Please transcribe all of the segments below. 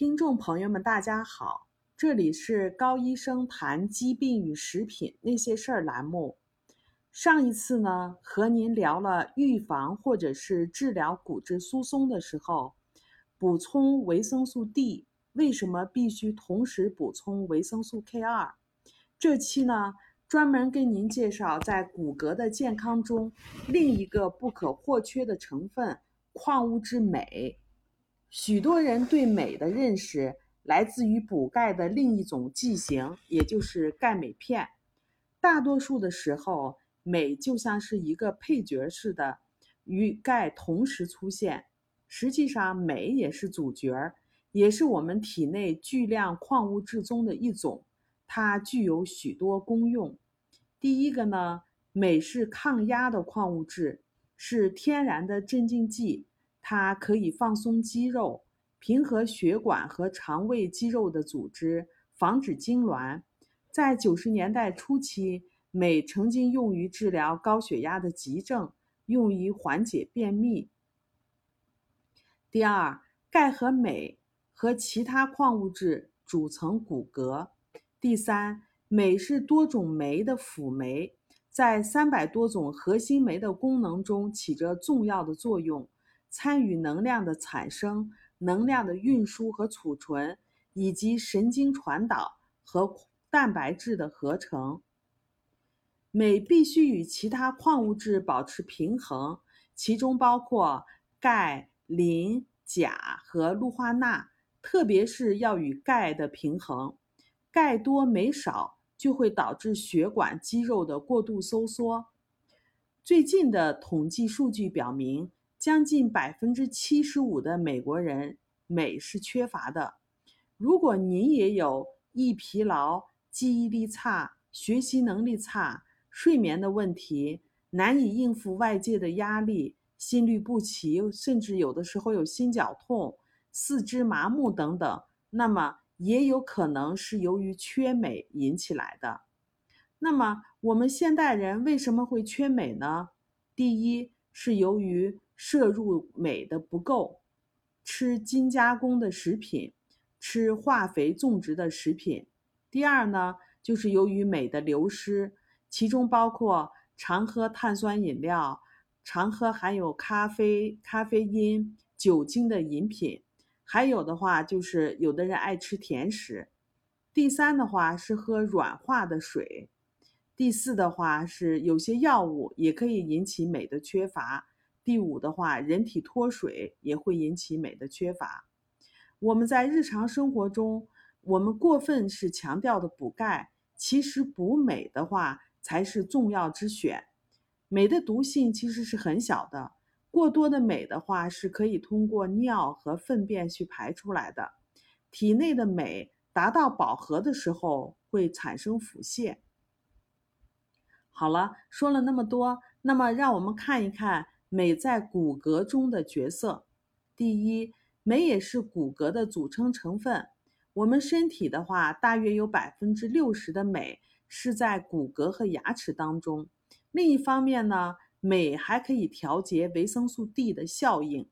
听众朋友们，大家好，这里是高医生谈疾病与食品那些事儿栏目。上一次呢，和您聊了预防或者是治疗骨质疏松的时候，补充维生素 D 为什么必须同时补充维生素 K2？这期呢，专门跟您介绍在骨骼的健康中另一个不可或缺的成分——矿物质镁。许多人对镁的认识来自于补钙的另一种剂型，也就是钙镁片。大多数的时候，镁就像是一个配角似的，与钙同时出现。实际上，镁也是主角，也是我们体内巨量矿物质中的一种。它具有许多功用。第一个呢，镁是抗压的矿物质，是天然的镇静剂。它可以放松肌肉，平和血管和肠胃肌肉的组织，防止痉挛。在九十年代初期，镁曾经用于治疗高血压的急症，用于缓解便秘。第二，钙和镁和其他矿物质组成骨骼。第三，镁是多种酶的辅酶，在三百多种核心酶的功能中起着重要的作用。参与能量的产生、能量的运输和储存，以及神经传导和蛋白质的合成。镁必须与其他矿物质保持平衡，其中包括钙、磷、钾和氯化钠，特别是要与钙的平衡。钙多镁少就会导致血管肌肉的过度收缩。最近的统计数据表明。将近百分之七十五的美国人镁是缺乏的。如果您也有易疲劳、记忆力差、学习能力差、睡眠的问题，难以应付外界的压力，心律不齐，甚至有的时候有心绞痛、四肢麻木等等，那么也有可能是由于缺镁引起来的。那么我们现代人为什么会缺镁呢？第一是由于摄入镁的不够，吃精加工的食品，吃化肥种植的食品。第二呢，就是由于镁的流失，其中包括常喝碳酸饮料，常喝含有咖啡、咖啡因、酒精的饮品，还有的话就是有的人爱吃甜食。第三的话是喝软化的水。第四的话是有些药物也可以引起镁的缺乏。第五的话，人体脱水也会引起镁的缺乏。我们在日常生活中，我们过分是强调的补钙，其实补镁的话才是重要之选。镁的毒性其实是很小的，过多的镁的话是可以通过尿和粪便去排出来的。体内的镁达到饱和的时候会产生腹泻。好了，说了那么多，那么让我们看一看。镁在骨骼中的角色，第一，镁也是骨骼的组成成分。我们身体的话，大约有百分之六十的镁是在骨骼和牙齿当中。另一方面呢，镁还可以调节维生素 D 的效应。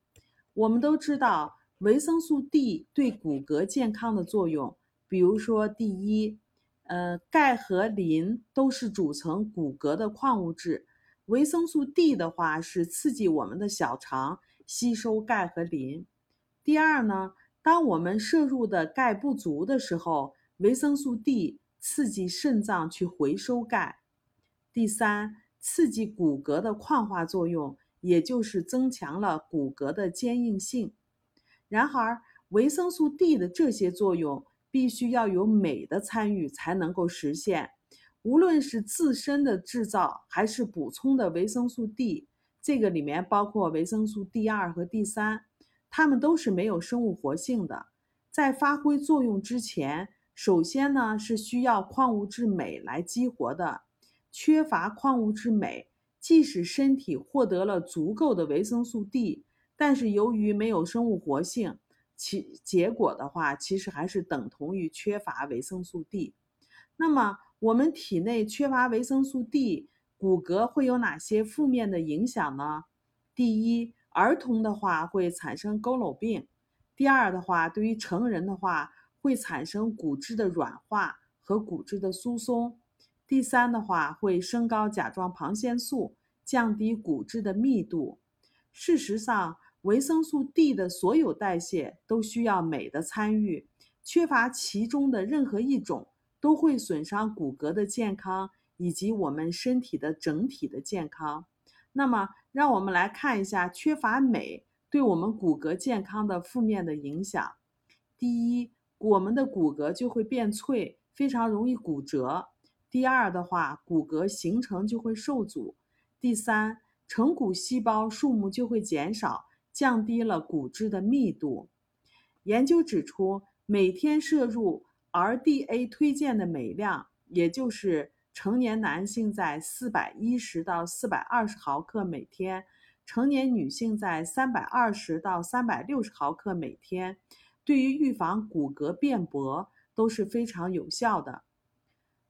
我们都知道维生素 D 对骨骼健康的作用，比如说，第一，呃，钙和磷都是组成骨骼的矿物质。维生素 D 的话是刺激我们的小肠吸收钙和磷。第二呢，当我们摄入的钙不足的时候，维生素 D 刺激肾脏去回收钙。第三，刺激骨骼的矿化作用，也就是增强了骨骼的坚硬性。然而，维生素 D 的这些作用必须要有镁的参与才能够实现。无论是自身的制造还是补充的维生素 D，这个里面包括维生素 D 二和 D 三，它们都是没有生物活性的。在发挥作用之前，首先呢是需要矿物质镁来激活的。缺乏矿物质镁，即使身体获得了足够的维生素 D，但是由于没有生物活性，其结果的话其实还是等同于缺乏维生素 D。那么，我们体内缺乏维生素 D，骨骼会有哪些负面的影响呢？第一，儿童的话会产生佝偻病；第二的话，对于成人的话，会产生骨质的软化和骨质的疏松。第三的话，会升高甲状旁腺素，降低骨质的密度。事实上，维生素 D 的所有代谢都需要镁的参与，缺乏其中的任何一种，都会损伤骨骼的健康以及我们身体的整体的健康。那么，让我们来看一下缺乏镁对我们骨骼健康的负面的影响。第一，我们的骨骼就会变脆，非常容易骨折。第二的话，骨骼形成就会受阻。第三，成骨细胞数目就会减少，降低了骨质的密度。研究指出，每天摄入 RDA 推荐的镁量，也就是成年男性在四百一十到四百二十毫克每天，成年女性在三百二十到三百六十毫克每天，对于预防骨骼变薄都是非常有效的。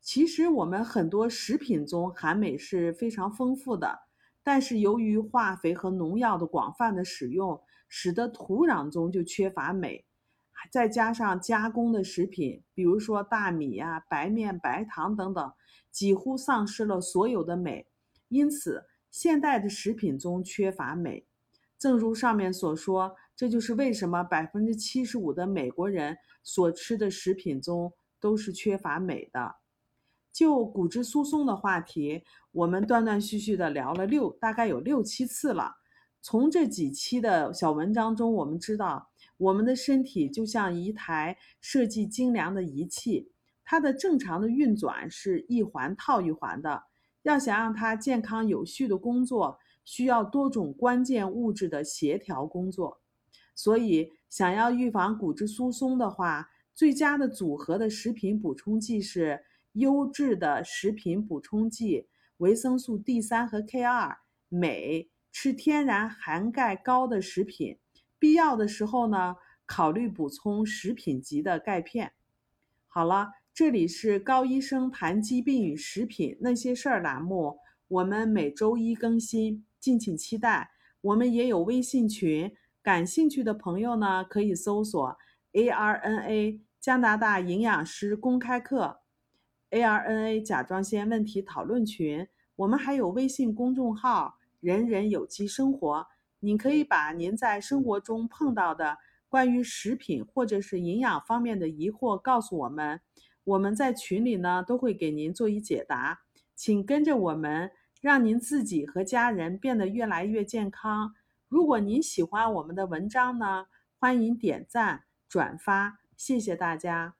其实我们很多食品中含镁是非常丰富的，但是由于化肥和农药的广泛的使用，使得土壤中就缺乏镁，再加上加工的食品，比如说大米呀、白面、白糖等等，几乎丧失了所有的镁，因此现代的食品中缺乏镁。正如上面所说，这就是为什么百分之七十五的美国人所吃的食品中都是缺乏镁的。就骨质疏松的话题，我们断断续续的聊了六，大概有六七次了。从这几期的小文章中，我们知道，我们的身体就像一台设计精良的仪器，它的正常的运转是一环套一环的。要想让它健康有序的工作，需要多种关键物质的协调工作。所以，想要预防骨质疏松的话，最佳的组合的食品补充剂是。优质的食品补充剂，维生素 D 三和 K 二，镁，吃天然含钙高的食品，必要的时候呢，考虑补充食品级的钙片。好了，这里是高医生谈疾病与食品那些事儿栏目，我们每周一更新，敬请期待。我们也有微信群，感兴趣的朋友呢，可以搜索 ARNA 加拿大营养师公开课。ARNA 甲状腺问题讨论群，我们还有微信公众号“人人有机生活”，您可以把您在生活中碰到的关于食品或者是营养方面的疑惑告诉我们，我们在群里呢都会给您做一解答。请跟着我们，让您自己和家人变得越来越健康。如果您喜欢我们的文章呢，欢迎点赞转发，谢谢大家。